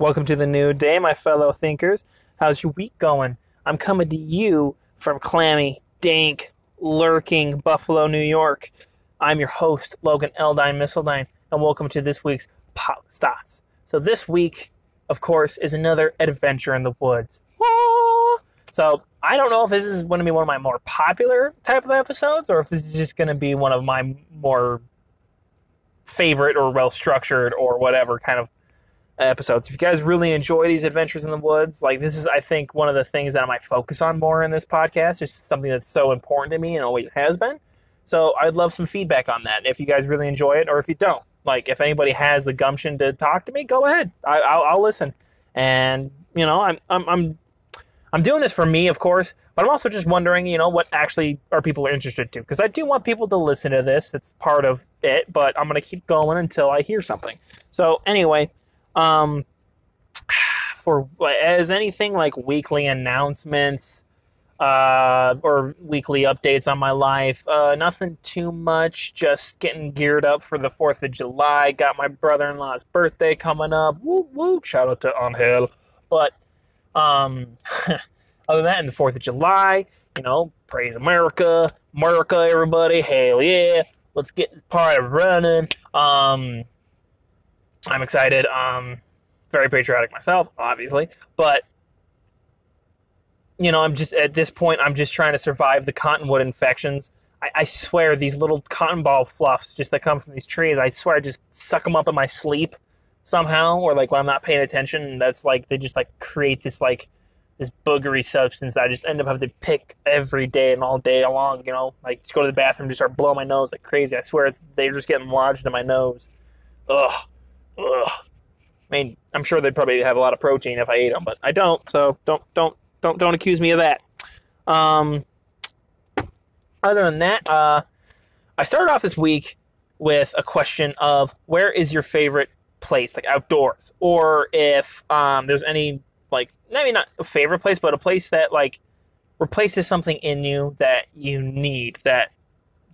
Welcome to the new day, my fellow thinkers. How's your week going? I'm coming to you from clammy, dank, lurking Buffalo, New York. I'm your host, Logan Eldine Missildine, and welcome to this week's Pop Stats. So this week, of course, is another adventure in the woods. Ah! So I don't know if this is going to be one of my more popular type of episodes, or if this is just going to be one of my more favorite or well structured or whatever kind of episodes. If you guys really enjoy these adventures in the woods, like this is, I think, one of the things that I might focus on more in this podcast. Just something that's so important to me and always has been. So I'd love some feedback on that. If you guys really enjoy it, or if you don't, like if anybody has the gumption to talk to me, go ahead. I, will I'll listen. And you know, I'm I'm I'm I'm doing this for me, of course, but I'm also just wondering, you know, what actually are people interested to? Because I do want people to listen to this. It's part of it, but I'm gonna keep going until I hear something. So anyway, um, for as anything like weekly announcements uh, or weekly updates on my life, uh, nothing too much. Just getting geared up for the Fourth of July. Got my brother-in-law's birthday coming up. Woo woo! Shout out to Angel. But um, other than that, in the Fourth of July, you know, praise America, America, everybody, hell yeah! Let's get this party running. Um, I'm excited. Um, very patriotic myself, obviously, but you know, I'm just at this point, I'm just trying to survive the cottonwood infections. I, I, swear, these little cotton ball fluffs just that come from these trees, I swear, I just suck them up in my sleep somehow, or like when I'm not paying attention. That's like they just like create this like this boogery substance that I just end up having to pick every day and all day long. You know, like just go to the bathroom, just start blowing my nose like crazy. I swear, it's they're just getting lodged in my nose. Ugh. Ugh. I mean, I'm sure they'd probably have a lot of protein if I ate them, but I don't. So don't don't don't don't accuse me of that. Um, other than that, uh, I started off this week with a question of where is your favorite place, like outdoors, or if um, there's any like maybe not a favorite place, but a place that like replaces something in you that you need that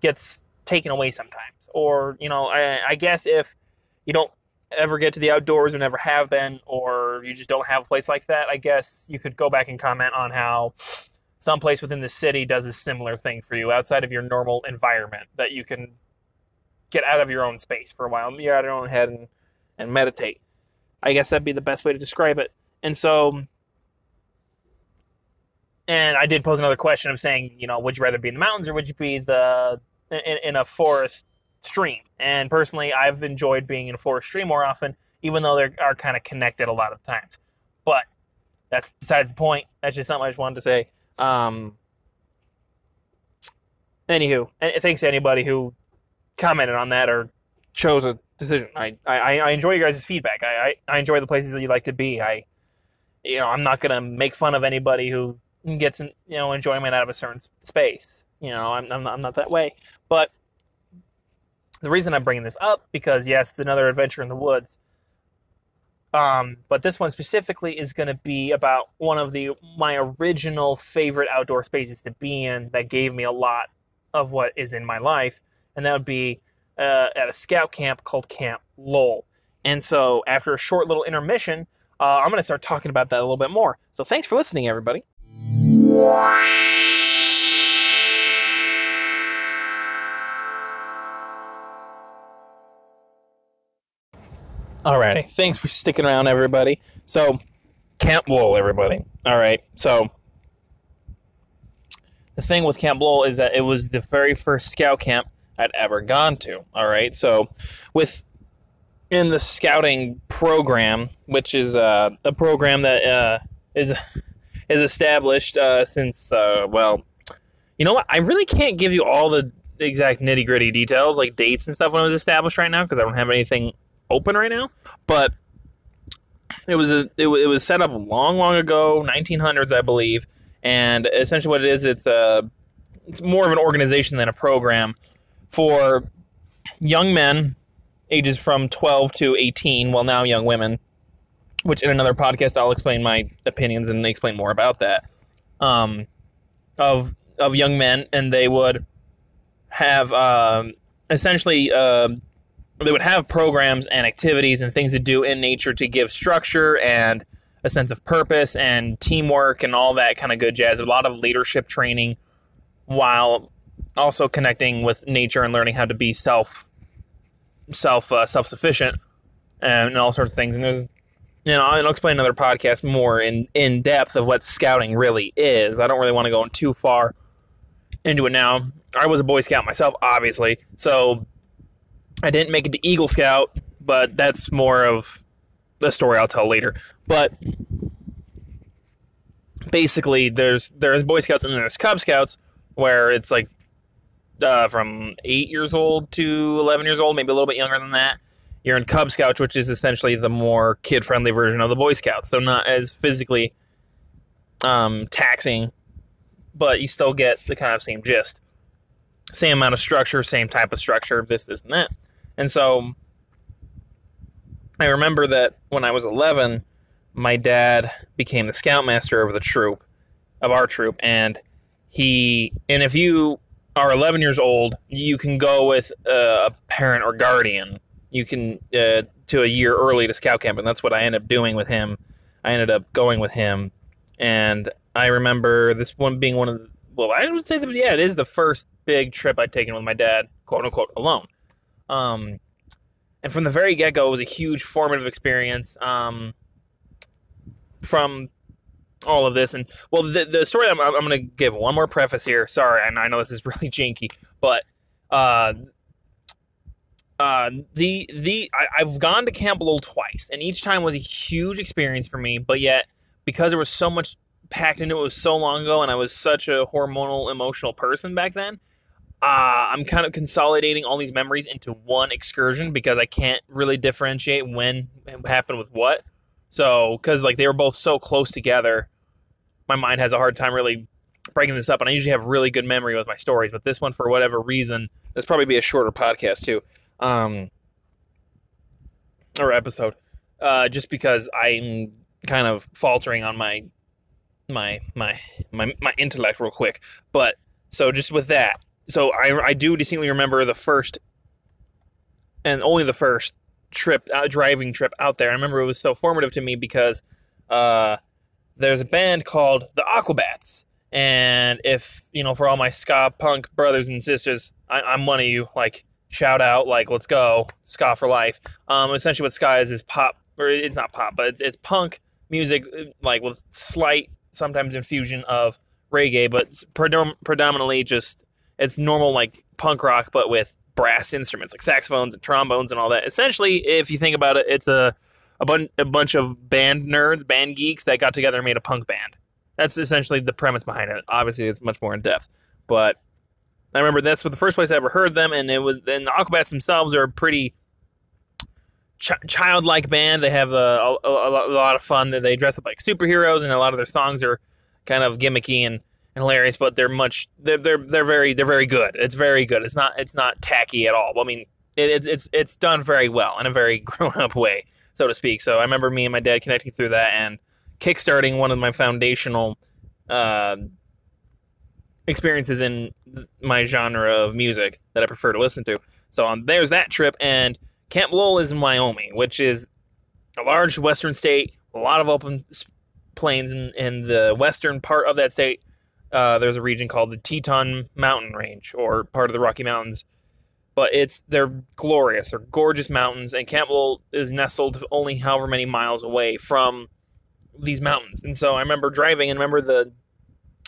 gets taken away sometimes, or you know, I, I guess if you don't ever get to the outdoors or never have been, or you just don't have a place like that, I guess you could go back and comment on how some place within the city does a similar thing for you outside of your normal environment that you can get out of your own space for a while, you're out of your own head and, and meditate. I guess that'd be the best way to describe it. And so, and I did pose another question of saying, you know, would you rather be in the mountains or would you be the in, in a forest stream. And personally, I've enjoyed being in forestry more often, even though they are kind of connected a lot of times. But that's besides the point. That's just something I just wanted to say. Um, anywho, thanks to anybody who commented on that or chose a decision. I, I, I enjoy your guys' feedback. I, I, I enjoy the places that you like to be. I, you know, I'm not gonna make fun of anybody who gets you know enjoyment out of a certain space. You know, I'm I'm not, I'm not that way. But the reason I'm bringing this up because yes, it's another adventure in the woods. Um, but this one specifically is going to be about one of the my original favorite outdoor spaces to be in that gave me a lot of what is in my life, and that would be uh, at a scout camp called Camp Loll. And so, after a short little intermission, uh, I'm going to start talking about that a little bit more. So, thanks for listening, everybody. Alrighty. Thanks for sticking around, everybody. So, Camp Loll, everybody. All right. So, the thing with Camp Loll is that it was the very first scout camp I'd ever gone to. All right. So, with in the scouting program, which is uh, a program that uh, is is established uh, since uh, well, you know what? I really can't give you all the exact nitty gritty details, like dates and stuff when it was established right now, because I don't have anything open right now, but it was a it, it was set up long, long ago, 1900s, I believe, and essentially what it is, it's a it's more of an organization than a program for young men ages from 12 to 18, well now young women, which in another podcast I'll explain my opinions and explain more about that. Um, of of young men, and they would have um, essentially uh, they would have programs and activities and things to do in nature to give structure and a sense of purpose and teamwork and all that kind of good jazz. A lot of leadership training while also connecting with nature and learning how to be self self uh, self sufficient and all sorts of things. And there's you know, I'll explain another podcast more in in depth of what scouting really is. I don't really want to go too far into it now. I was a Boy Scout myself, obviously, so I didn't make it to Eagle Scout, but that's more of the story I'll tell later. But basically, there's there's Boy Scouts and there's Cub Scouts, where it's like uh, from eight years old to eleven years old, maybe a little bit younger than that. You're in Cub Scouts, which is essentially the more kid friendly version of the Boy Scouts, so not as physically um, taxing, but you still get the kind of same gist. Same amount of structure, same type of structure, this, this, and that. And so I remember that when I was 11, my dad became the scoutmaster of the troop, of our troop, and he, and if you are 11 years old, you can go with a parent or guardian. You can uh, to a year early to scout camp, and that's what I ended up doing with him. I ended up going with him, and I remember this one being one of the, well, I would say that yeah, it is the first big trip I'd taken with my dad, quote unquote, alone. Um, and from the very get go, it was a huge formative experience. Um, from all of this, and well, the the story I'm, I'm going to give one more preface here. Sorry, and I know this is really janky, but uh, uh, the the I, have gone to Camp Loll twice, and each time was a huge experience for me. But yet, because there was so much packed into it, it was so long ago, and I was such a hormonal, emotional person back then uh, I'm kind of consolidating all these memories into one excursion because I can't really differentiate when happened with what. So, because like they were both so close together, my mind has a hard time really breaking this up. And I usually have really good memory with my stories, but this one, for whatever reason, this probably be a shorter podcast too, um, or episode, uh, just because I'm kind of faltering on my my my my my intellect real quick. But so just with that, so I, I do distinctly remember the first and only the first trip uh, driving trip out there. I remember it was so formative to me because uh, there's a band called the Aquabats, and if you know, for all my ska punk brothers and sisters, I, am one of you. Like shout out, like let's go ska for life. Um, essentially, what ska is is pop, or it's not pop, but it's, it's punk music, like with slight sometimes infusion of reggae, but predom- predominantly just it's normal like punk rock, but with brass instruments like saxophones and trombones and all that. Essentially, if you think about it, it's a a, bun- a bunch of band nerds, band geeks that got together and made a punk band. That's essentially the premise behind it. Obviously, it's much more in depth, but I remember that's the first place I ever heard them, and it was. And the Aquabats themselves are a pretty ch- childlike band. They have a, a, a, lot of fun. They dress up like superheroes, and a lot of their songs are kind of gimmicky and hilarious, but they're much they're they're they're very they're very good. It's very good. It's not it's not tacky at all. I mean, it, it's it's done very well in a very grown up way, so to speak. So I remember me and my dad connecting through that and kickstarting one of my foundational uh, experiences in my genre of music that I prefer to listen to. So um, there's that trip, and Camp Loll is in Wyoming, which is a large western state, a lot of open plains in, in the western part of that state uh, there's a region called the Teton Mountain Range, or part of the Rocky Mountains. But it's they're glorious, they're gorgeous mountains, and Camp Loll is nestled only however many miles away from these mountains. And so I remember driving, and remember the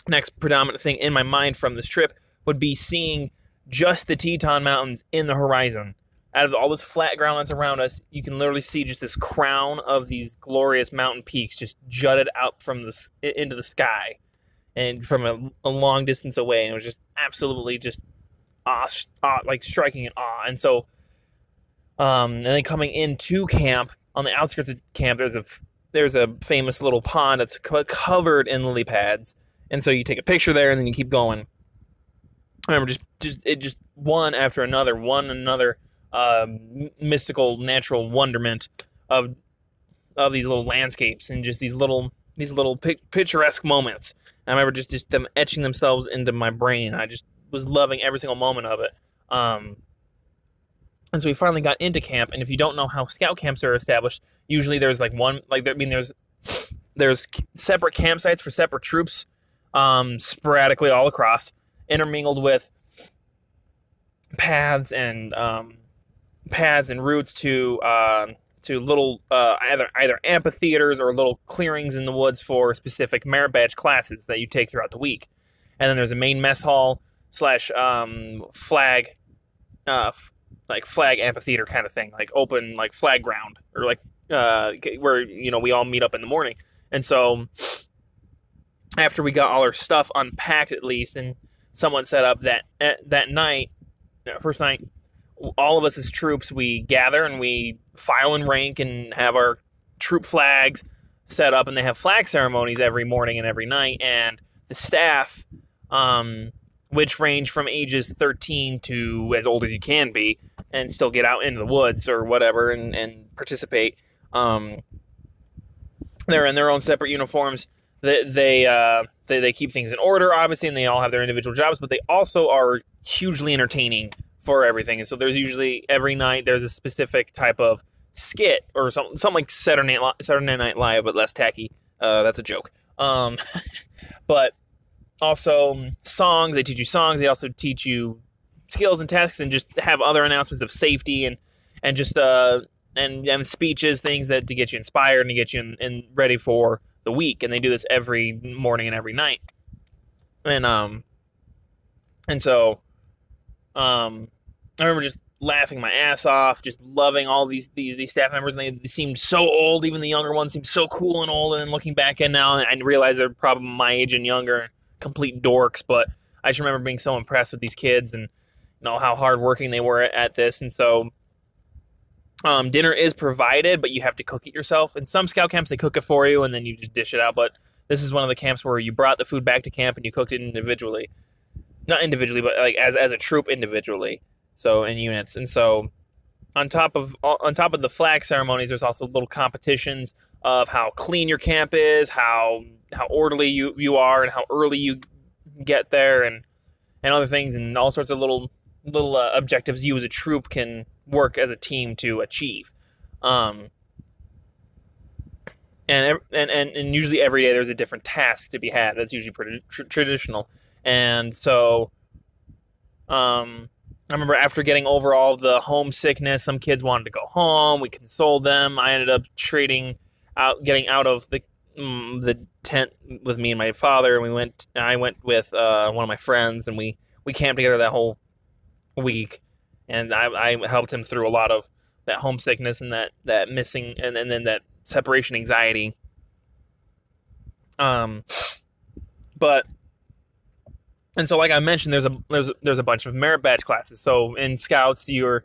next predominant thing in my mind from this trip would be seeing just the Teton Mountains in the horizon. Out of all this flat ground that's around us, you can literally see just this crown of these glorious mountain peaks just jutted out from the into the sky and from a, a long distance away, and it was just absolutely just awe, awe, like striking in awe. And so, um, and then coming into camp on the outskirts of camp, there's a there's a famous little pond that's covered in lily pads, and so you take a picture there, and then you keep going. I remember just just it just one after another, one another uh, mystical natural wonderment of of these little landscapes and just these little these little picturesque moments. I remember just just them etching themselves into my brain. I just was loving every single moment of it. Um, and so we finally got into camp. And if you don't know how scout camps are established, usually there's like one, like I mean, there's there's separate campsites for separate troops, um, sporadically all across, intermingled with paths and um, paths and routes to uh, to little uh, either either amphitheaters or little clearings in the woods for specific merit badge classes that you take throughout the week. And then there's a main mess hall slash um, flag, uh, f- like flag amphitheater kind of thing, like open like flag ground or like uh, where you know we all meet up in the morning. And so after we got all our stuff unpacked at least, and someone set up that eh, that night, first night, all of us as troops we gather and we file and rank and have our troop flags set up, and they have flag ceremonies every morning and every night, and the staff. Um, which range from ages 13 to as old as you can be and still get out into the woods or whatever and, and participate. Um, they're in their own separate uniforms. They they, uh, they they keep things in order, obviously, and they all have their individual jobs. But they also are hugely entertaining for everything. And so there's usually every night there's a specific type of skit or something, something like Saturday Night, Saturday Night Live, but less tacky. Uh, that's a joke. Um, but also songs. They teach you songs. They also teach you skills and tasks, and just have other announcements of safety and and just uh and and speeches, things that to get you inspired and to get you in, in ready for the week. And they do this every morning and every night. And um and so um I remember just laughing my ass off, just loving all these these, these staff members, and they, they, seemed so old. Even the younger ones seemed so cool and old. And looking back in now, I realize they're probably my age and younger, complete dorks. But I just remember being so impressed with these kids and you know how hardworking they were at this. And so um, dinner is provided, but you have to cook it yourself. In some scout camps, they cook it for you and then you just dish it out. But this is one of the camps where you brought the food back to camp and you cooked it individually, not individually, but like as as a troop individually. So in units, and so on top of on top of the flag ceremonies, there's also little competitions of how clean your camp is, how how orderly you you are, and how early you get there, and and other things, and all sorts of little little uh, objectives you as a troop can work as a team to achieve. Um, and, and and and usually every day there's a different task to be had. That's usually pretty tr- traditional. And so, um, I remember after getting over all the homesickness, some kids wanted to go home. We consoled them. I ended up trading out, getting out of the mm, the tent with me and my father. And we went. I went with uh, one of my friends, and we we camped together that whole week and I, I helped him through a lot of that homesickness and that that missing and, and then that separation anxiety. Um, but and so like I mentioned, there's a there's a, there's a bunch of merit badge classes. So in Scouts, you're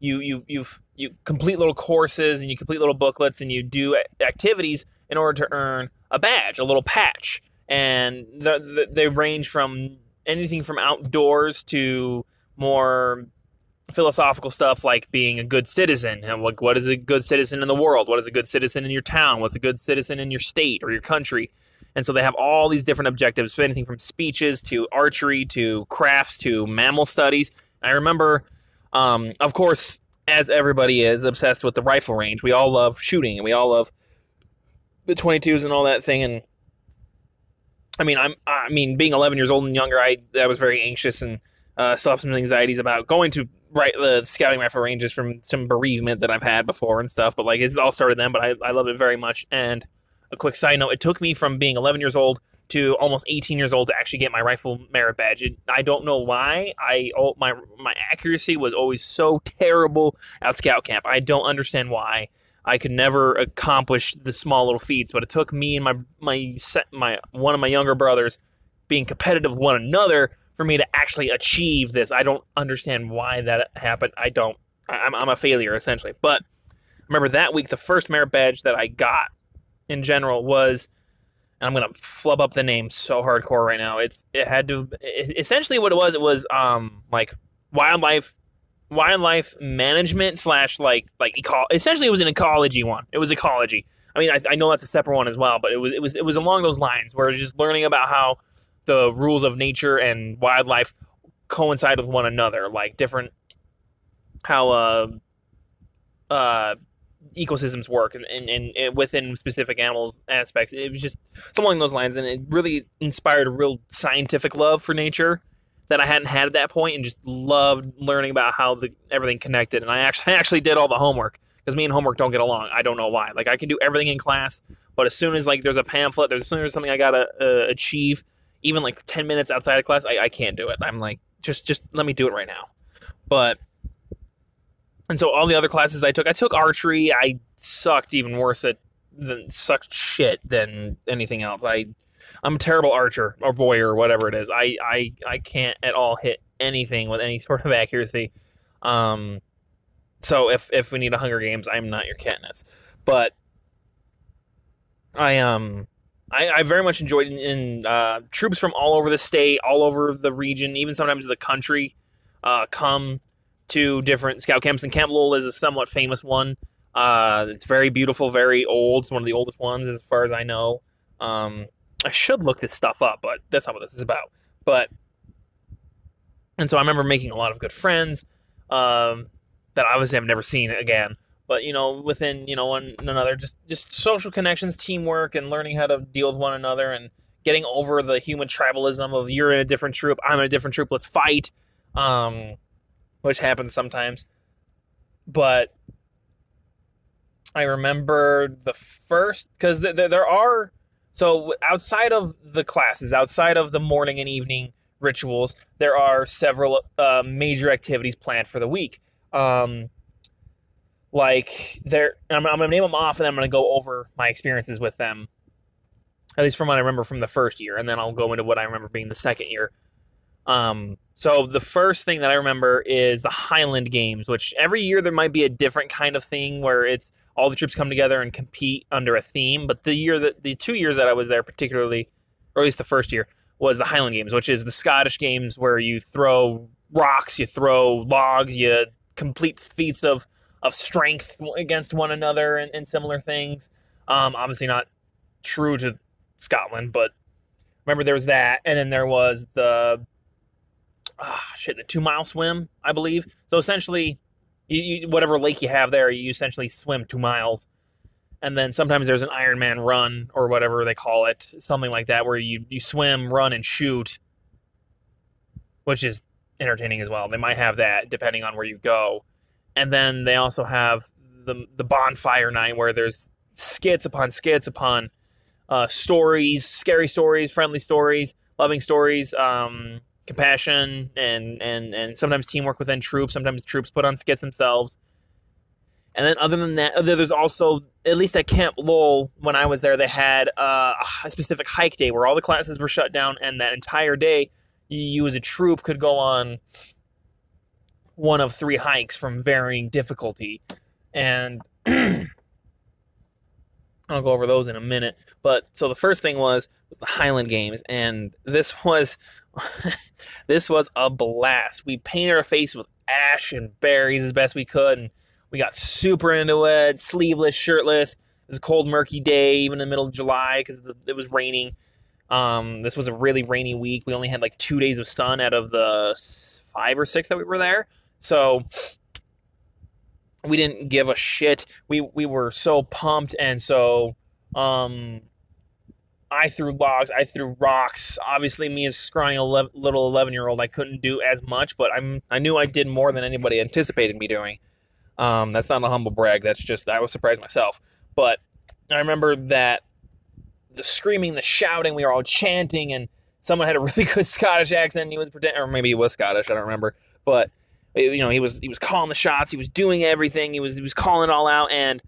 you you you you complete little courses and you complete little booklets and you do activities in order to earn a badge, a little patch, and the, the, they range from anything from outdoors to more philosophical stuff like being a good citizen. And like what is a good citizen in the world? What is a good citizen in your town? What's a good citizen in your state or your country and so they have all these different objectives anything from speeches to archery to crafts to mammal studies i remember um, of course as everybody is obsessed with the rifle range we all love shooting and we all love the 22s and all that thing and i mean i'm i mean being 11 years old and younger i i was very anxious and uh, still have some anxieties about going to right the scouting rifle ranges from some bereavement that I've had before and stuff. But like it's all started then. But I I love it very much. And a quick side note: it took me from being 11 years old to almost 18 years old to actually get my rifle merit badge. I don't know why. I oh, my my accuracy was always so terrible at scout camp. I don't understand why. I could never accomplish the small little feats, but it took me and my my my one of my younger brothers being competitive with one another for me to actually achieve this. I don't understand why that happened. I don't. I'm, I'm a failure essentially. But remember that week, the first merit badge that I got in general was, and I'm gonna flub up the name so hardcore right now. It's it had to essentially what it was. It was um like wildlife wildlife management slash like like eco- essentially it was an ecology one. It was ecology. I mean, I, I know that's a separate one as well, but it was it was it was along those lines where just learning about how the rules of nature and wildlife coincide with one another, like different how uh, uh, ecosystems work and, and, and within specific animals aspects. It was just something along those lines, and it really inspired a real scientific love for nature that I hadn't had at that point, and just loved learning about how the everything connected. And I actually I actually did all the homework because me and homework don't get along. I don't know why. Like I can do everything in class, but as soon as like there's a pamphlet, there's as soon as there's something I gotta uh, achieve, even like ten minutes outside of class, I, I can't do it. I'm like just just let me do it right now. But and so all the other classes I took, I took archery. I sucked even worse at than sucked shit than anything else. I I'm a terrible archer or boy or whatever it is. I I I can't at all hit anything with any sort of accuracy. Um, so if if we need a Hunger Games, I'm not your Katniss. But I um I, I very much enjoyed in, in uh, troops from all over the state, all over the region, even sometimes the country, uh, come to different scout camps, and Camp Loll is a somewhat famous one. Uh, it's very beautiful, very old. It's one of the oldest ones, as far as I know. Um, I should look this stuff up, but that's not what this is about. But and so I remember making a lot of good friends um, that I obviously I've never seen again. But you know, within you know one another, just just social connections, teamwork, and learning how to deal with one another, and getting over the human tribalism of you're in a different troop, I'm in a different troop, let's fight. Um, which happens sometimes. But I remember the first because th- th- there are so outside of the classes, outside of the morning and evening rituals, there are several uh, major activities planned for the week. Um, like there, I'm, I'm, gonna name them off, and I'm gonna go over my experiences with them, at least from what I remember from the first year, and then I'll go into what I remember being the second year. Um, so the first thing that I remember is the Highland Games, which every year there might be a different kind of thing where it's all the troops come together and compete under a theme. But the year that the two years that I was there, particularly, or at least the first year, was the Highland Games, which is the Scottish games where you throw rocks, you throw logs, you complete feats of of strength against one another and, and similar things. Um, obviously not true to Scotland, but remember there was that, and then there was the ah, shit, the two mile swim, I believe. So essentially, you, you, whatever lake you have there, you essentially swim two miles. And then sometimes there's an Ironman run or whatever they call it, something like that, where you, you swim, run, and shoot, which is entertaining as well. They might have that depending on where you go. And then they also have the, the bonfire night where there's skits upon skits upon uh, stories, scary stories, friendly stories, loving stories, um, compassion and and and sometimes teamwork within troops. Sometimes troops put on skits themselves. And then other than that, there's also at least at Camp Loll when I was there, they had uh, a specific hike day where all the classes were shut down, and that entire day, you as a troop could go on one of three hikes from varying difficulty, and I'll go over those in a minute. But so the first thing was was the Highland Games, and this was this was a blast. We painted our face with ash and berries as best we could, and we got super into it. Sleeveless, shirtless. It was a cold, murky day, even in the middle of July because it was raining. Um, this was a really rainy week. We only had like two days of sun out of the five or six that we were there, so we didn't give a shit. We we were so pumped, and so um, I threw logs, I threw rocks. Obviously, me as scrawny little eleven year old, I couldn't do as much, but I'm I knew I did more than anybody anticipated me doing. Um, that's not a humble brag. That's just I was surprised myself. But I remember that the screaming, the shouting, we were all chanting, and someone had a really good Scottish accent. And he was pretending, or maybe he was Scottish. I don't remember, but you know he was he was calling the shots. He was doing everything. He was he was calling it all out, and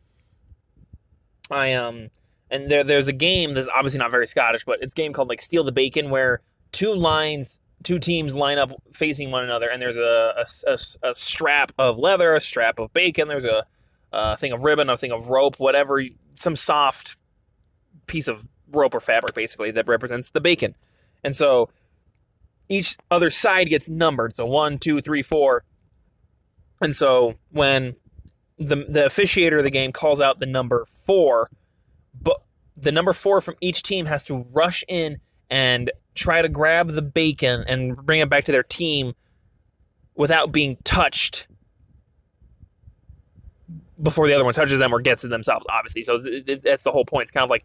I um and there there's a game that's obviously not very Scottish, but it's a game called like Steal the Bacon where two lines, two teams line up facing one another, and there's a a, a, a strap of leather, a strap of bacon, there's a, a thing of ribbon, a thing of rope, whatever, some soft piece of rope or fabric basically that represents the bacon, and so each other side gets numbered, so one, two, three, four, and so when the the officiator of the game calls out the number four but the number four from each team has to rush in and try to grab the bacon and bring it back to their team without being touched before the other one touches them or gets it themselves, obviously. So that's the whole point. It's kind of like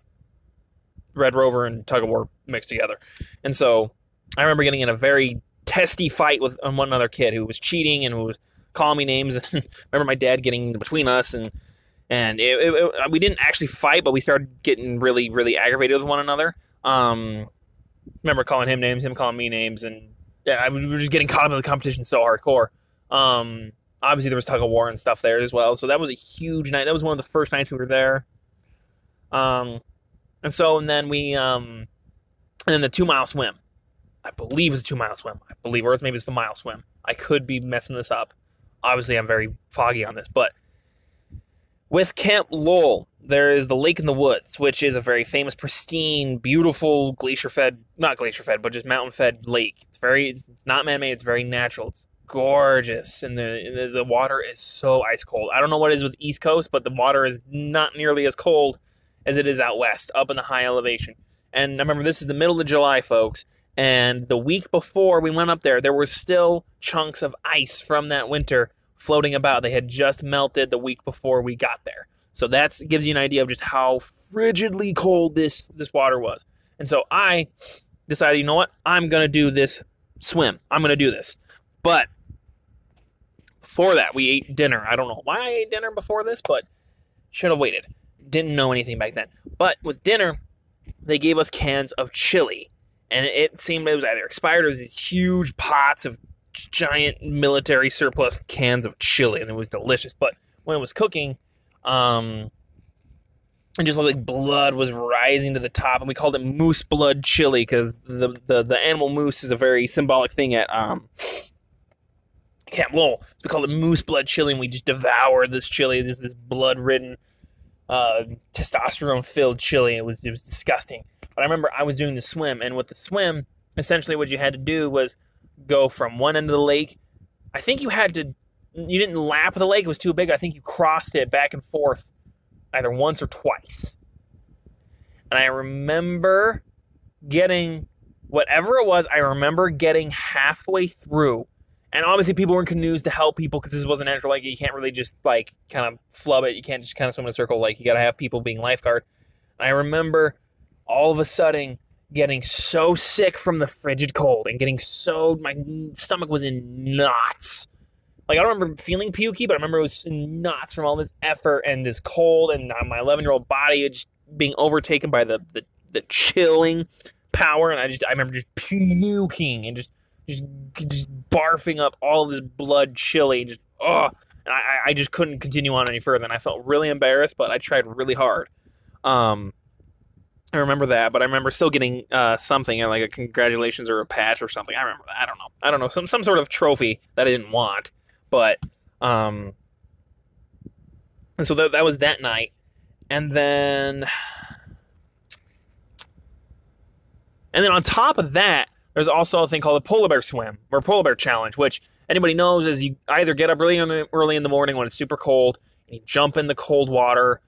Red Rover and Tug of War mixed together. And so I remember getting in a very testy fight with um, one other kid who was cheating and who was calling me names. And remember my dad getting between us and and it, it, it, we didn't actually fight, but we started getting really really aggravated with one another. Um, remember calling him names, him calling me names, and yeah, we were just getting caught up in the competition so hardcore. Um, obviously there was tug of war and stuff there as well. So that was a huge night. That was one of the first nights we were there. Um, and so and then we um, and then the two mile swim. I believe it's a two mile swim. I believe, or maybe it's the mile swim. I could be messing this up. Obviously, I'm very foggy on this, but with Camp Loll, there is the Lake in the Woods, which is a very famous, pristine, beautiful glacier-fed, not glacier-fed, but just mountain-fed lake. It's very, it's, it's not man-made. It's very natural. It's gorgeous, and the, the the water is so ice cold. I don't know what it is with East Coast, but the water is not nearly as cold as it is out west, up in the high elevation. And I remember this is the middle of July, folks, and the week before we went up there, there were still chunks of ice from that winter floating about. They had just melted the week before we got there. So that gives you an idea of just how frigidly cold this this water was. And so I decided, you know what? I'm going to do this swim. I'm going to do this. But before that, we ate dinner. I don't know why I ate dinner before this, but should have waited. Didn't know anything back then. But with dinner, they gave us cans of chili. And it seemed it was either expired or these huge pots of giant military surplus cans of chili, and it was delicious. But when it was cooking, um, and just looked like blood was rising to the top, and we called it moose blood chili because the, the the animal moose is a very symbolic thing at um Camp Loll. So we called it moose blood chili, and we just devoured this chili. This this blood ridden, uh, testosterone filled chili. It was it was disgusting. But I remember I was doing the swim, and with the swim, essentially what you had to do was go from one end of the lake. I think you had to. You didn't lap the lake; it was too big. I think you crossed it back and forth, either once or twice. And I remember getting whatever it was. I remember getting halfway through and obviously people were in canoes to help people because this was a natural lake. You can't really just like kind of flub it. You can't just kind of swim in a circle. Like you got to have people being lifeguard. I remember all of a sudden getting so sick from the frigid cold and getting so my stomach was in knots. Like I don't remember feeling pukey, but I remember it was in knots from all this effort and this cold and my 11 year old body just being overtaken by the, the the chilling power. And I just I remember just puking and just just just barfing up all this blood chili. Just oh, and I I just couldn't continue on any further. And I felt really embarrassed, but I tried really hard. Um, I remember that, but I remember still getting uh, something like a congratulations or a patch or something. I remember that. I don't know. I don't know some some sort of trophy that I didn't want, but um, and so that that was that night, and then and then on top of that, there's also a thing called a polar bear swim or polar bear challenge, which anybody knows is you either get up really early in the morning when it's super cold and you jump in the cold water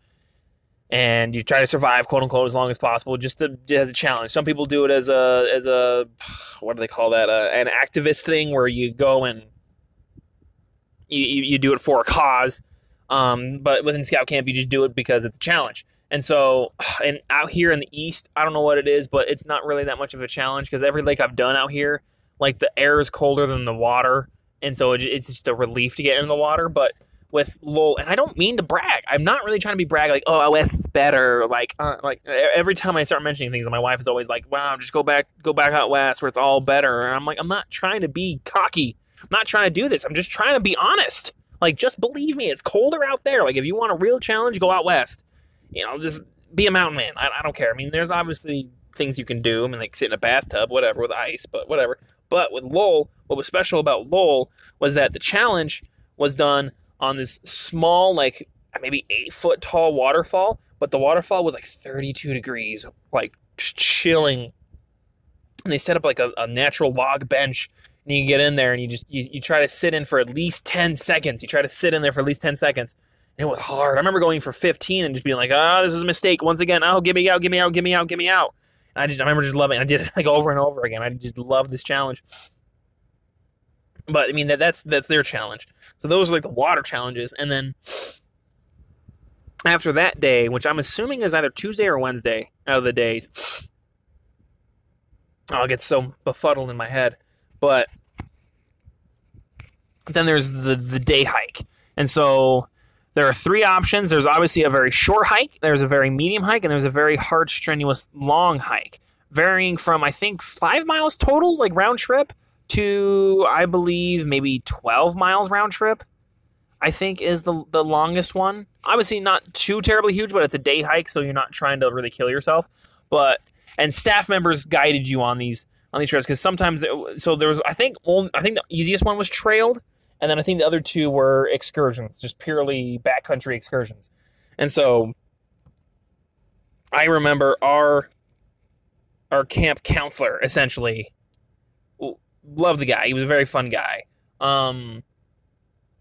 and you try to survive quote unquote as long as possible just to, as a challenge. Some people do it as a as a what do they call that? Uh, an activist thing where you go and you, you, you do it for a cause. Um, but within scout camp, you just do it because it's a challenge. And so, and out here in the east, I don't know what it is, but it's not really that much of a challenge because every lake I've done out here, like the air is colder than the water, and so it's just a relief to get in the water. But with Loll, and I don't mean to brag. I'm not really trying to be brag like, oh, West's better. Like, uh, like every time I start mentioning things, my wife is always like, wow, just go back, go back out west where it's all better. And I'm like, I'm not trying to be cocky. I'm not trying to do this. I'm just trying to be honest. Like, just believe me, it's colder out there. Like, if you want a real challenge, go out west you know, just be a mountain man. I, I don't care. I mean, there's obviously things you can do. I mean, like sit in a bathtub, whatever, with ice, but whatever. But with Loll, what was special about Loll was that the challenge was done on this small, like maybe eight foot tall waterfall, but the waterfall was like 32 degrees, like chilling. And they set up like a, a natural log bench, and you get in there and you just you, you try to sit in for at least 10 seconds. You try to sit in there for at least 10 seconds it was hard. I remember going for 15 and just being like, "Oh, this is a mistake once again. Oh, get me out, get me out, get me out, get me out." And I just I remember just loving. It. I did it like over and over again. I just love this challenge. But I mean that that's that's their challenge. So those are like the water challenges, and then after that day, which I'm assuming is either Tuesday or Wednesday out of the days. Oh, I'll get so befuddled in my head. But then there's the the day hike. And so there are three options. There's obviously a very short hike, there's a very medium hike, and there's a very hard, strenuous, long hike, varying from I think five miles total, like round trip, to I believe maybe 12 miles round trip. I think is the the longest one. Obviously not too terribly huge, but it's a day hike, so you're not trying to really kill yourself. But and staff members guided you on these on these trips because sometimes it, so there was I think only, I think the easiest one was trailed, and then I think the other two were excursions, just purely backcountry excursions. And so I remember our our camp counselor essentially loved the guy. He was a very fun guy. Um,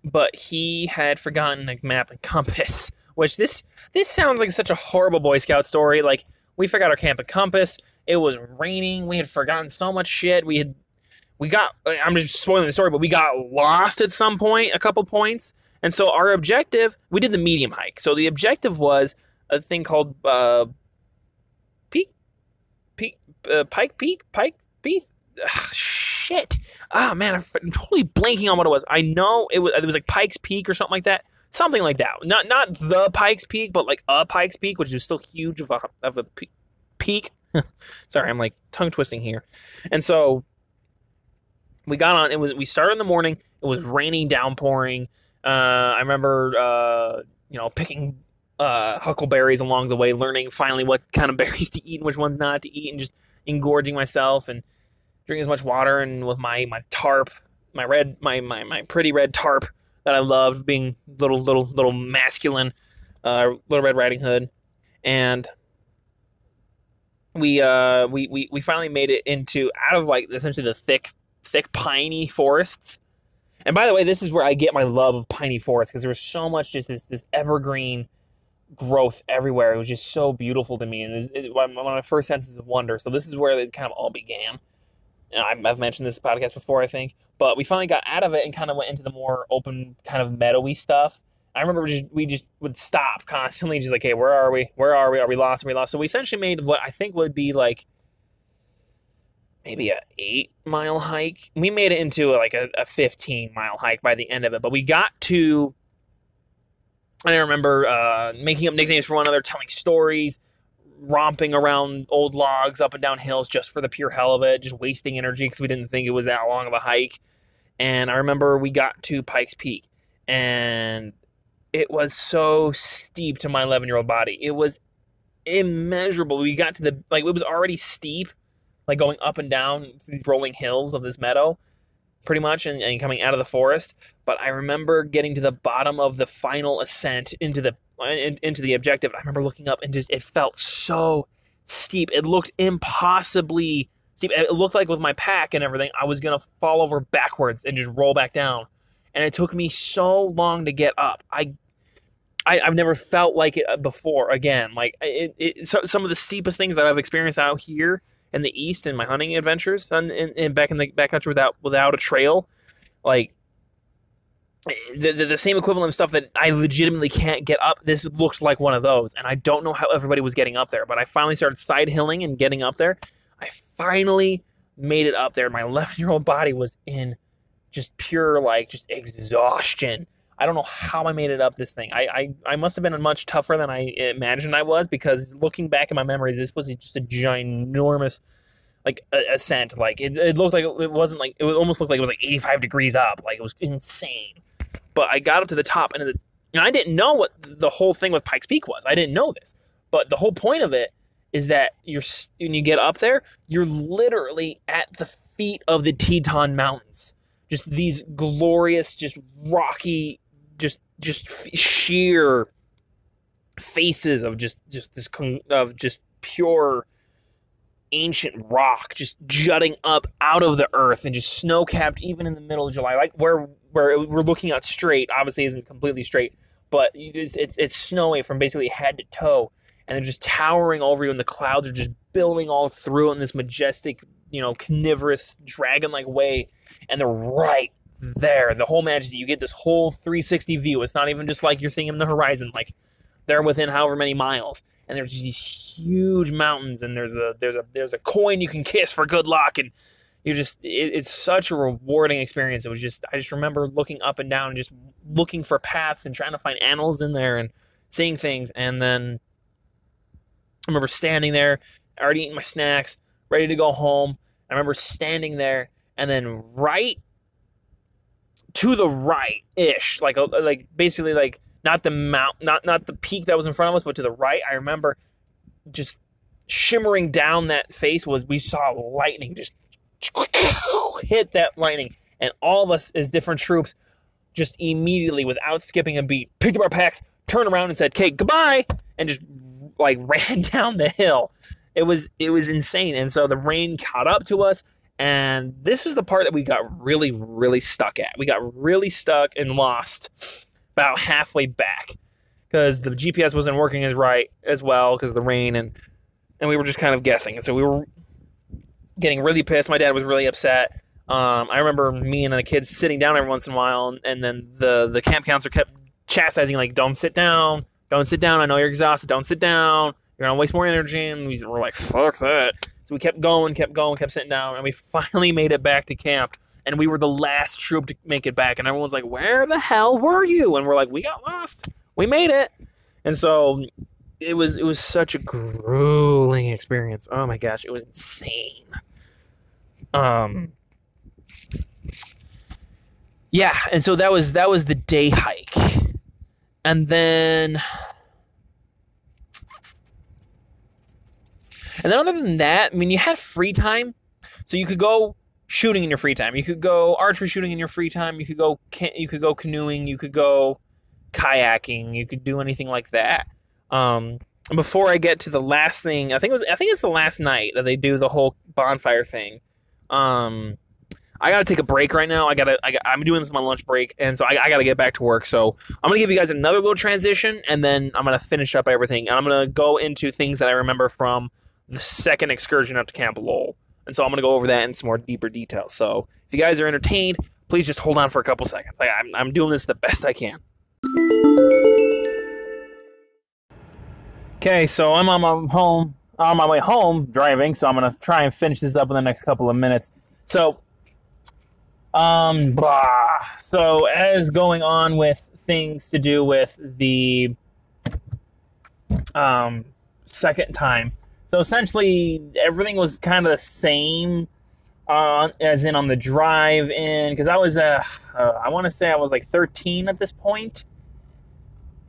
but he had forgotten a map and compass. Which this this sounds like such a horrible Boy Scout story. Like we forgot our camp and compass. It was raining. We had forgotten so much shit. We had we got. I'm just spoiling the story, but we got lost at some point, a couple points. And so our objective, we did the medium hike. So the objective was a thing called uh, Peak, Peak, uh, Pike Peak, Pike Peak. Ugh, shit. Ah, man, I'm totally blanking on what it was. I know it was. It was like Pikes Peak or something like that. Something like that. Not not the Pikes Peak, but like a Pikes Peak, which is still huge of a of a peak. Sorry, I'm like tongue twisting here. And so we got on. It was we started in the morning. It was raining, downpouring. Uh, I remember, uh, you know, picking uh, huckleberries along the way, learning finally what kind of berries to eat and which ones not to eat, and just engorging myself and drinking as much water. And with my my tarp, my red, my my my pretty red tarp that I loved, being little little little masculine, uh, little Red Riding Hood, and we uh we, we we finally made it into out of like essentially the thick thick piney forests. And by the way, this is where I get my love of piney forests because there was so much just this this evergreen growth everywhere. It was just so beautiful to me, and it, it, one of my first senses of wonder. So this is where it kind of all began. And I've mentioned this podcast before, I think, but we finally got out of it and kind of went into the more open, kind of meadowy stuff. I remember we just, we just would stop constantly, just like, hey, where are we? Where are we? Are we lost? Are we lost? So we essentially made what I think would be like maybe a eight mile hike. We made it into like a, a 15 mile hike by the end of it, but we got to. I remember uh, making up nicknames for one another, telling stories, romping around old logs up and down hills just for the pure hell of it, just wasting energy because we didn't think it was that long of a hike. And I remember we got to Pikes Peak, and it was so steep to my 11 year old body. It was immeasurable. We got to the like it was already steep like going up and down these rolling hills of this meadow, pretty much, and, and coming out of the forest. But I remember getting to the bottom of the final ascent into the in, into the objective. I remember looking up and just it felt so steep. It looked impossibly steep. It looked like with my pack and everything, I was gonna fall over backwards and just roll back down. And it took me so long to get up. I I, have never felt like it uh, before. Again, like it, it, so, some of the steepest things that I've experienced out here in the east in my hunting adventures and, in back in the backcountry without without a trail, like the, the, the, same equivalent stuff that I legitimately can't get up. This looked like one of those, and I don't know how everybody was getting up there. But I finally started side hilling and getting up there. I finally made it up there. My 11 year old body was in just pure like just exhaustion. I don't know how I made it up this thing. I, I, I must have been much tougher than I imagined I was because looking back in my memories, this was just a ginormous like ascent. Like it, it looked like it wasn't like it almost looked like it was like 85 degrees up. Like it was insane. But I got up to the top and, the, and I didn't know what the whole thing with Pikes Peak was. I didn't know this. But the whole point of it is that you're when you get up there, you're literally at the feet of the Teton Mountains. Just these glorious, just rocky just just sheer faces of just just this of just pure ancient rock just jutting up out of the earth and just snow capped even in the middle of July like where where we're looking out straight obviously isn't completely straight but it's, it's, it's snowy from basically head to toe and they're just towering over you and the clouds are just billowing all through in this majestic you know carnivorous dragon like way and they're right there. The whole majesty, you get this whole 360 view. It's not even just like you're seeing them in the horizon. Like they're within however many miles, and there's these huge mountains, and there's a there's a there's a coin you can kiss for good luck, and you just it, it's such a rewarding experience. It was just I just remember looking up and down and just looking for paths and trying to find animals in there and seeing things, and then I remember standing there, already eating my snacks, ready to go home. I remember standing there, and then right to the right ish, like uh, like basically like not the mount, not not the peak that was in front of us, but to the right. I remember just shimmering down that face was we saw lightning just hit that lightning, and all of us as different troops just immediately, without skipping a beat, picked up our packs, turned around, and said, "Okay, goodbye," and just like ran down the hill. It was it was insane, and so the rain caught up to us. And this is the part that we got really, really stuck at. We got really stuck and lost about halfway back because the GPS wasn't working as right as well because the rain and and we were just kind of guessing. And so we were getting really pissed. My dad was really upset. Um, I remember me and the kids sitting down every once in a while, and, and then the the camp counselor kept chastising like, "Don't sit down, don't sit down. I know you're exhausted. Don't sit down. You're gonna waste more energy." And we were like, "Fuck that." So we kept going, kept going, kept sitting down, and we finally made it back to camp. And we were the last troop to make it back. And everyone's like, Where the hell were you? And we're like, We got lost. We made it. And so it was it was such a grueling experience. Oh my gosh, it was insane. Um Yeah, and so that was that was the day hike. And then And then other than that, I mean, you had free time, so you could go shooting in your free time. You could go archery shooting in your free time. You could go you could go canoeing. You could go kayaking. You could do anything like that. Um, before I get to the last thing, I think it was I think it's the last night that they do the whole bonfire thing. Um, I gotta take a break right now. I gotta I, am doing this on my lunch break, and so I, I, gotta get back to work. So I'm gonna give you guys another little transition, and then I'm gonna finish up everything, and I'm gonna go into things that I remember from the second excursion up to Camp Loll. And so I'm to go over that in some more deeper detail. So if you guys are entertained, please just hold on for a couple seconds. Like I'm, I'm doing this the best I can. Okay, so I'm on my home, on my way home driving. So I'm to try and finish this up in the next couple of minutes. So, um, blah. So as going on with things to do with the um second time so essentially, everything was kind of the same, uh, as in on the drive in. Because I was, uh, uh I want to say I was like 13 at this point.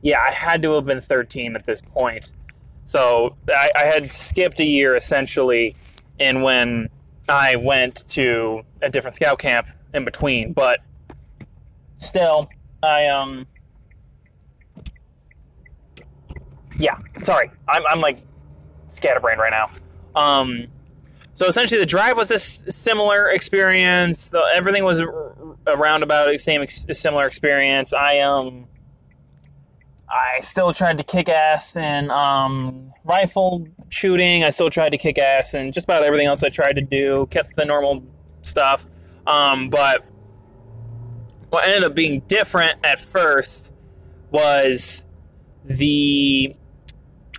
Yeah, I had to have been 13 at this point. So I, I had skipped a year essentially, and when I went to a different scout camp in between. But still, I um. Yeah, sorry. I'm, I'm like scatterbrained right now. Um, so essentially, the drive was this similar experience. The, everything was around about the same ex- similar experience. I um, I still tried to kick ass in um, rifle shooting. I still tried to kick ass and just about everything else I tried to do. Kept the normal stuff, um, but what ended up being different at first was the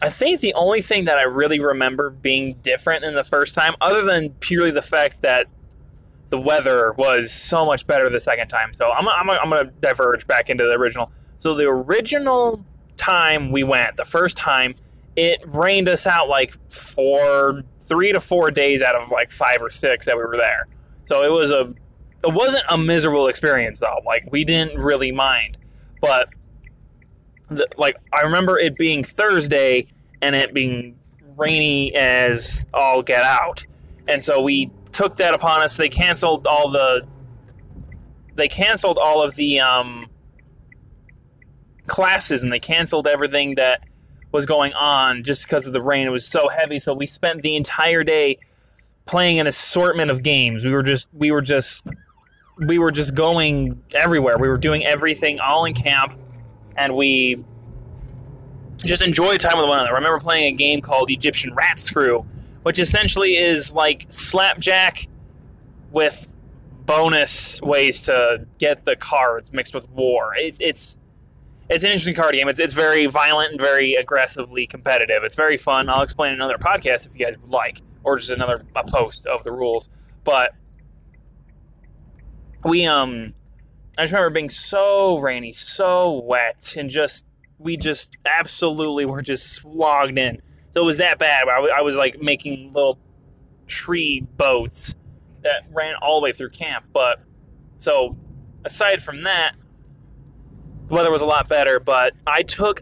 I think the only thing that I really remember being different in the first time, other than purely the fact that the weather was so much better the second time. So I'm, I'm, I'm going to diverge back into the original. So the original time we went, the first time, it rained us out like four, three to four days out of like five or six that we were there. So it was a, it wasn't a miserable experience though. Like we didn't really mind, but the, like I remember it being Thursday and it being rainy as all get out, and so we took that upon us. They canceled all the they canceled all of the um, classes and they canceled everything that was going on just because of the rain. It was so heavy, so we spent the entire day playing an assortment of games. We were just we were just we were just going everywhere. We were doing everything all in camp and we just enjoyed time with one another. I remember playing a game called Egyptian Rat Screw, which essentially is like slapjack with bonus ways to get the cards mixed with war. It's it's it's an interesting card game. It's it's very violent and very aggressively competitive. It's very fun. I'll explain another podcast if you guys would like, or just another a post of the rules. But we um, I just remember being so rainy, so wet, and just we just absolutely were just slogged in. So it was that bad. I was, I was like making little tree boats that ran all the way through camp. But so aside from that, the weather was a lot better. But I took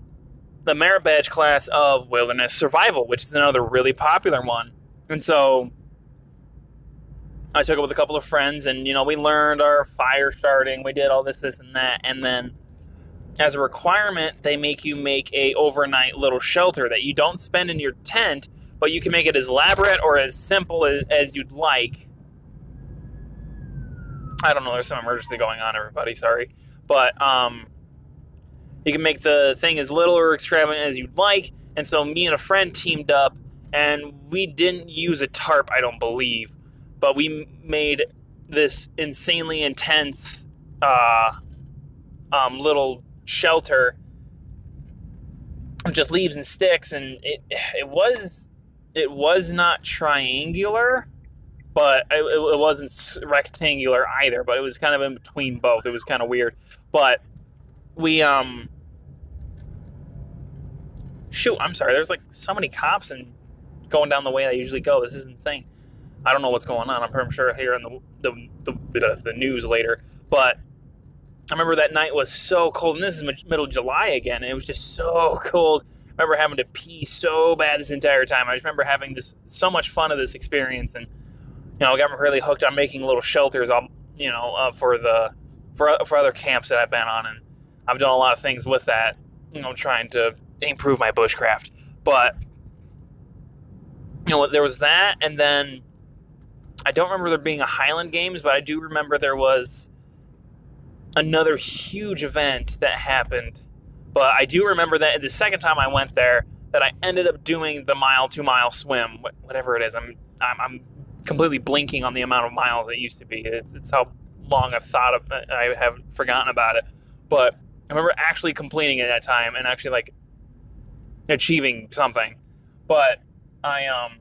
the merit badge class of wilderness survival, which is another really popular one. And so I took it with a couple of friends, and you know we learned our fire starting. We did all this, this, and that, and then as a requirement, they make you make a overnight little shelter that you don't spend in your tent, but you can make it as elaborate or as simple as, as you'd like. I don't know. There's some emergency going on, everybody. Sorry, but um, you can make the thing as little or extravagant as you'd like. And so me and a friend teamed up, and we didn't use a tarp, I don't believe, but we made this insanely intense uh, um, little shelter of just leaves and sticks and it it was it was not triangular but it, it wasn't rectangular either but it was kind of in between both it was kind of weird but we um shoot i'm sorry there's like so many cops and going down the way i usually go this is insane i don't know what's going on i'm pretty sure here in the the, the, the, news later but I remember that night was so cold, and this is middle of July again, it was just so cold. I remember having to pee so bad this entire time. I just remember having this so much fun of this experience, and you know, I got really hooked on making little shelters, all you know, uh, for the for for other camps that I've been on, and I've done a lot of things with that. You know, trying to improve my bushcraft, but you know, there was that, and then I don't remember there being a Highland Games, but I do remember there was another huge event that happened. But I do remember that the second time I went there, that I ended up doing the mile, two mile swim, whatever it is. I'm, I'm, I'm completely blinking on the amount of miles it used to be. It's, it's how long I've thought of, I have forgotten about it. But I remember actually complaining at that time and actually like achieving something. But I, um,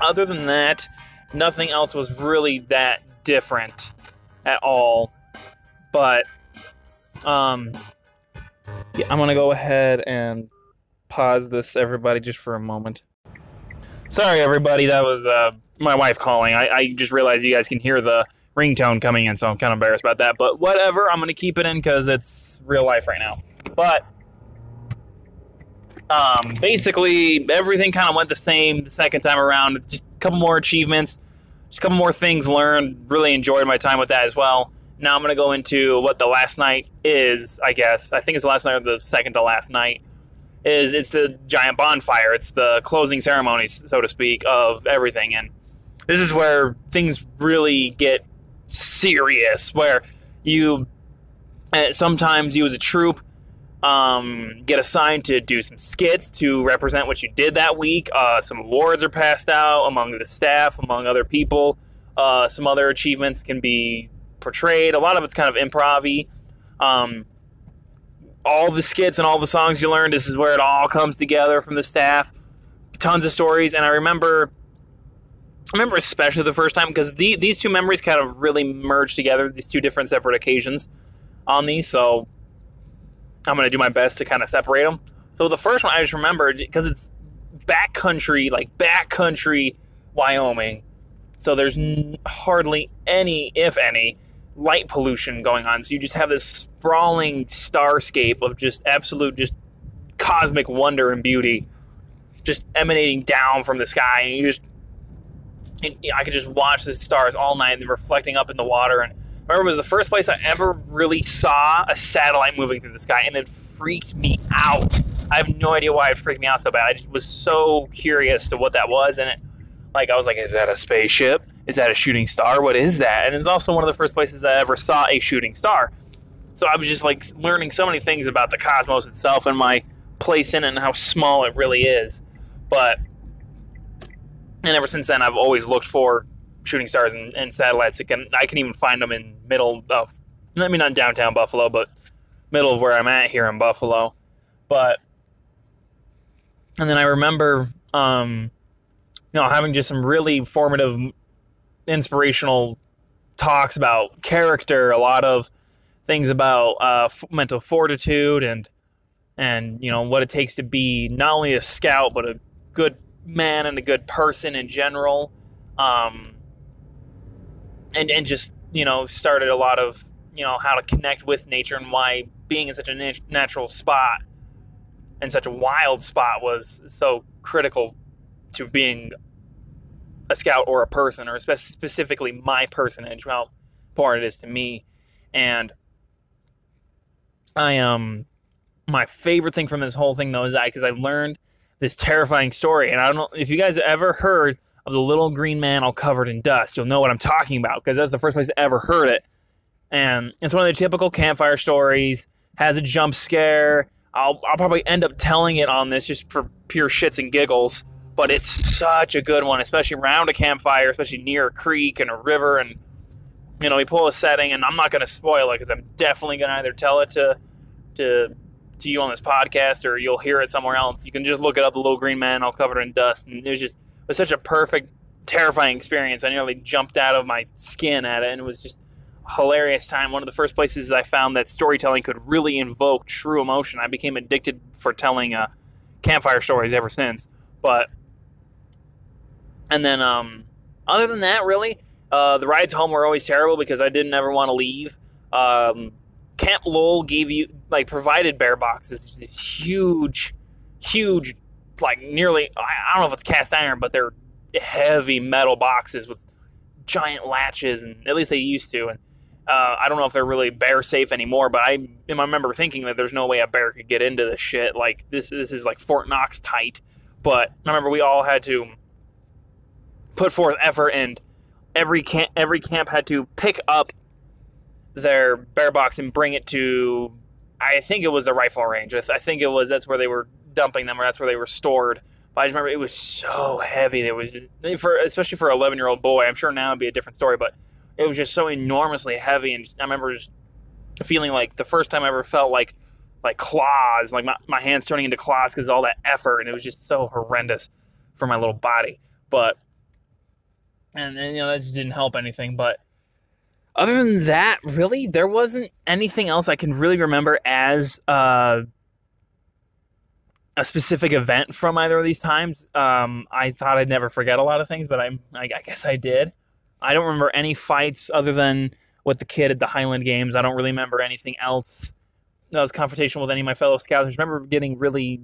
other than that, nothing else was really that different at all. But um, yeah, I'm gonna go ahead and pause this, everybody, just for a moment. Sorry, everybody, that was uh, my wife calling. I, I just realized you guys can hear the ringtone coming in, so I'm kind of embarrassed about that. But whatever, I'm gonna keep it in because it's real life right now. But um, basically, everything kind of went the same the second time around. Just a couple more achievements just a couple more things learned. Really enjoyed my time with that as well. Now I'm going to go into what the last night is, I guess. I think it's the last night or the second to last night. Is it's the giant bonfire. It's the closing ceremony, so to speak, of everything. And this is where things really get serious, where you uh, sometimes you as a troop um, get assigned to do some skits to represent what you did that week. Uh, some awards are passed out among the staff, among other people. Uh, some other achievements can be portrayed. A lot of it's kind of improv um, all the skits and all the songs you learned, this is where it all comes together from the staff. Tons of stories. And I remember. I remember especially the first time because the, these two memories kind of really merged together, these two different separate occasions on these. So I'm going to do my best to kind of separate them. So the first one I just remembered because it's backcountry, like backcountry Wyoming. So there's n- hardly any, if any, light pollution going on. So you just have this sprawling starscape of just absolute, just cosmic wonder and beauty, just emanating down from the sky. And you just, I could just watch the stars all night and reflecting up in the water and remember it was the first place I ever really saw a satellite moving through the sky, and it freaked me out. I have no idea why it freaked me out so bad. I just was so curious to what that was, and it, like I was like, is that a spaceship? Is that a shooting star? What is that? And it's also one of the first places I ever saw a shooting star. So I was just like learning so many things about the cosmos itself and my place in it and how small it really is. But and ever since then, I've always looked for shooting stars and, and satellites. It can I can even find them in middle of I mean not downtown Buffalo, but middle of where I'm at here in Buffalo. But and then I remember um, you know having just some really formative inspirational talks about character, a lot of things about uh, f- mental fortitude and and you know what it takes to be not only a scout but a good man and a good person in general. Um, and and just you know started a lot of you know how to connect with nature and why being in such a nat- natural spot and such a wild spot was so critical to being a scout or a person or spe- specifically my personage how important it is to me and i um my favorite thing from this whole thing though is that because i learned this terrifying story and i don't know if you guys ever heard of the little green man all covered in dust. You'll know what I'm talking about because that's the first place I ever heard it. And it's one of the typical campfire stories, has a jump scare. I'll, I'll probably end up telling it on this just for pure shits and giggles, but it's such a good one, especially around a campfire, especially near a creek and a river. And, you know, we pull a setting, and I'm not going to spoil it because I'm definitely going to either tell it to, to, to you on this podcast or you'll hear it somewhere else. You can just look it up, The Little Green Man All Covered in Dust. And it was just it was such a perfect, terrifying experience. I nearly jumped out of my skin at it, and it was just a hilarious time. One of the first places I found that storytelling could really invoke true emotion. I became addicted for telling uh, campfire stories ever since. But and then, um, other than that, really, uh, the rides home were always terrible because I didn't ever want to leave. Um, Camp Loll gave you like provided bear boxes, these huge, huge like nearly I don't know if it's cast iron, but they're heavy metal boxes with giant latches, and at least they used to. And uh, I don't know if they're really bear safe anymore, but I, I remember thinking that there's no way a bear could get into this shit. Like this, this is like Fort Knox tight. But I remember we all had to put forth effort, and every camp, every camp had to pick up their bear box and bring it to. I think it was the rifle range. I, th- I think it was that's where they were dumping them, or that's where they were stored. But I just remember it was so heavy. It was for especially for an 11 year old boy. I'm sure now it'd be a different story, but it was just so enormously heavy. And just, I remember just feeling like the first time I ever felt like like claws, like my, my hands turning into claws because all that effort, and it was just so horrendous for my little body. But and, and you know that just didn't help anything. But other than that, really, there wasn't anything else I can really remember as uh, a specific event from either of these times. Um, I thought I'd never forget a lot of things, but I'm, I, I guess I did. I don't remember any fights other than with the kid at the Highland Games. I don't really remember anything else that was confrontational with any of my fellow scouts. I remember getting really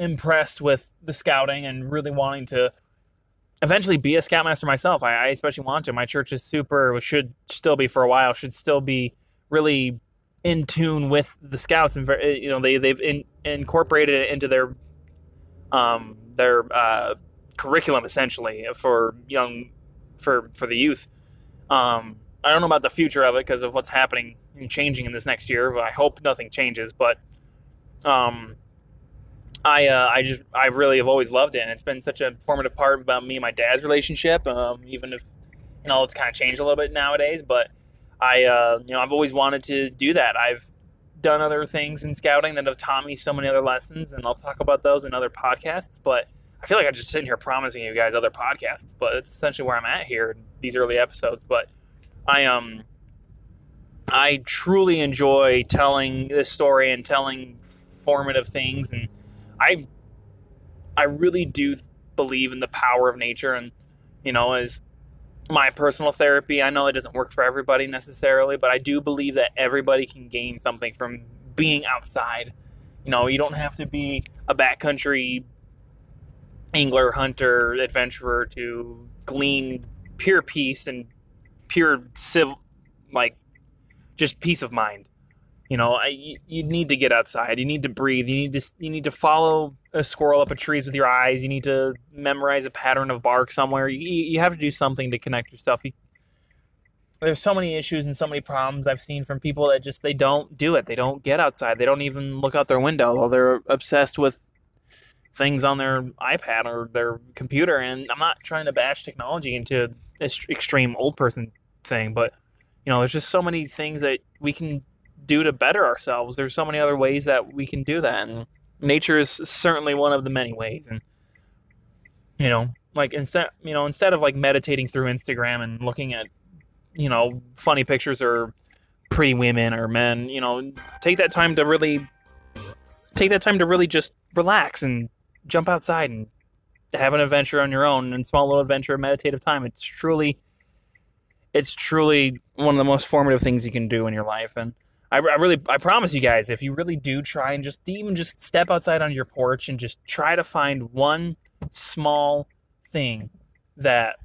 impressed with the scouting and really wanting to eventually be a scoutmaster myself. I, I especially want to. My church is super, should still be for a while, should still be really in tune with the scouts and you know they they've in, incorporated it into their um their uh, curriculum essentially for young for for the youth. Um, I don't know about the future of it because of what's happening and changing in this next year. But I hope nothing changes. But um, I uh, I just I really have always loved it. and It's been such a formative part about me and my dad's relationship. Um, even if you know it's kind of changed a little bit nowadays, but I, uh, you know, I've always wanted to do that. I've done other things in scouting that have taught me so many other lessons, and I'll talk about those in other podcasts. But I feel like I'm just sitting here promising you guys other podcasts, but it's essentially where I'm at here these early episodes. But I um, I truly enjoy telling this story and telling formative things, and I, I really do believe in the power of nature, and you know, as my personal therapy. I know it doesn't work for everybody necessarily, but I do believe that everybody can gain something from being outside. You know, you don't have to be a backcountry angler, hunter, adventurer to glean pure peace and pure civil, like just peace of mind. You know, I, you, you need to get outside. You need to breathe. You need to you need to follow a squirrel up a trees with your eyes. You need to memorize a pattern of bark somewhere. You, you have to do something to connect yourself. You, there's so many issues and so many problems I've seen from people that just they don't do it. They don't get outside. They don't even look out their window. While they're obsessed with things on their iPad or their computer. And I'm not trying to bash technology into this extreme old person thing, but you know, there's just so many things that we can do to better ourselves. There's so many other ways that we can do that, and nature is certainly one of the many ways. And you know, like instead, you know, instead of like meditating through Instagram and looking at, you know, funny pictures or pretty women or men, you know, take that time to really take that time to really just relax and jump outside and have an adventure on your own and small little adventure of meditative time. It's truly it's truly one of the most formative things you can do in your life and I, I, really i promise you guys if you really do try and just even just step outside on your porch and just try to find one small thing that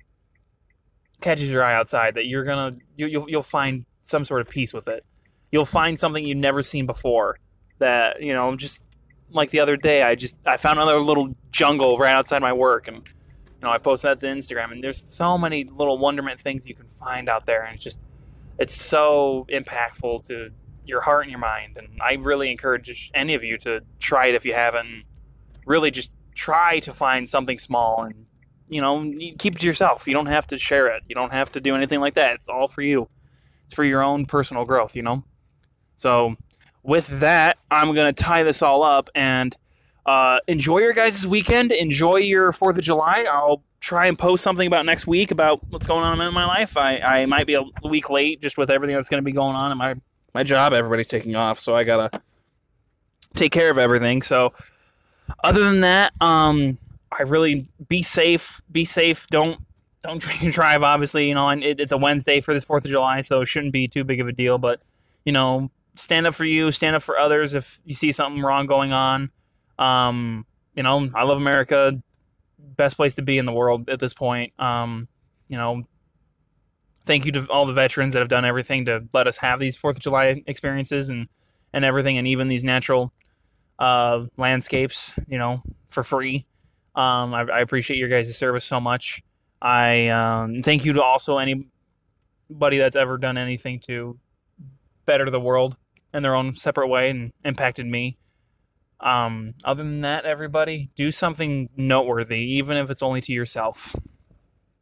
catches your eye outside that you're gonna you, you'll, you'll find some sort of peace with it. You'll find something you've never seen before that you know just like the other day i just i found another little jungle right outside my work and you know i posted that to instagram and there's so many little wonderment things you can find out there and it's just it's so impactful to your heart and your mind and i really encourage any of you to try it if you haven't. Really just try to find something small and you know keep it to yourself. You don't have to share it. You don't have to do anything like that. It's all for you. It's for your own personal growth you know? So with that i'm going to tie this all up and uh, enjoy your guys' weekend. Enjoy your fourth of july. I'll try and post something about next week about what's going on in my life. I, I might be a week late just with everything that's going to be going on in my, my job everybody's taking off so i gotta take care of everything so other than that, um, I really be safe. Be safe. Don't don't drink and drive. Obviously, you know, and it, it's a Wednesday for this Fourth of July, so it shouldn't be too big of a deal. But you know, stand up for you. Stand up for others if you see something wrong going on. Um, you know, I love America. Best place to be in the world at this point. Um, you know, thank you to all the veterans that have done everything to let us have these Fourth of July experiences and and everything, and even these natural uh, landscapes, you know, for free. Um, I, I, appreciate your guys' service so much. I um, thank you to also anybody that's ever done anything to better the world in their own separate way and impacted me. Um, other than that, everybody, do something noteworthy, even if it's only to yourself.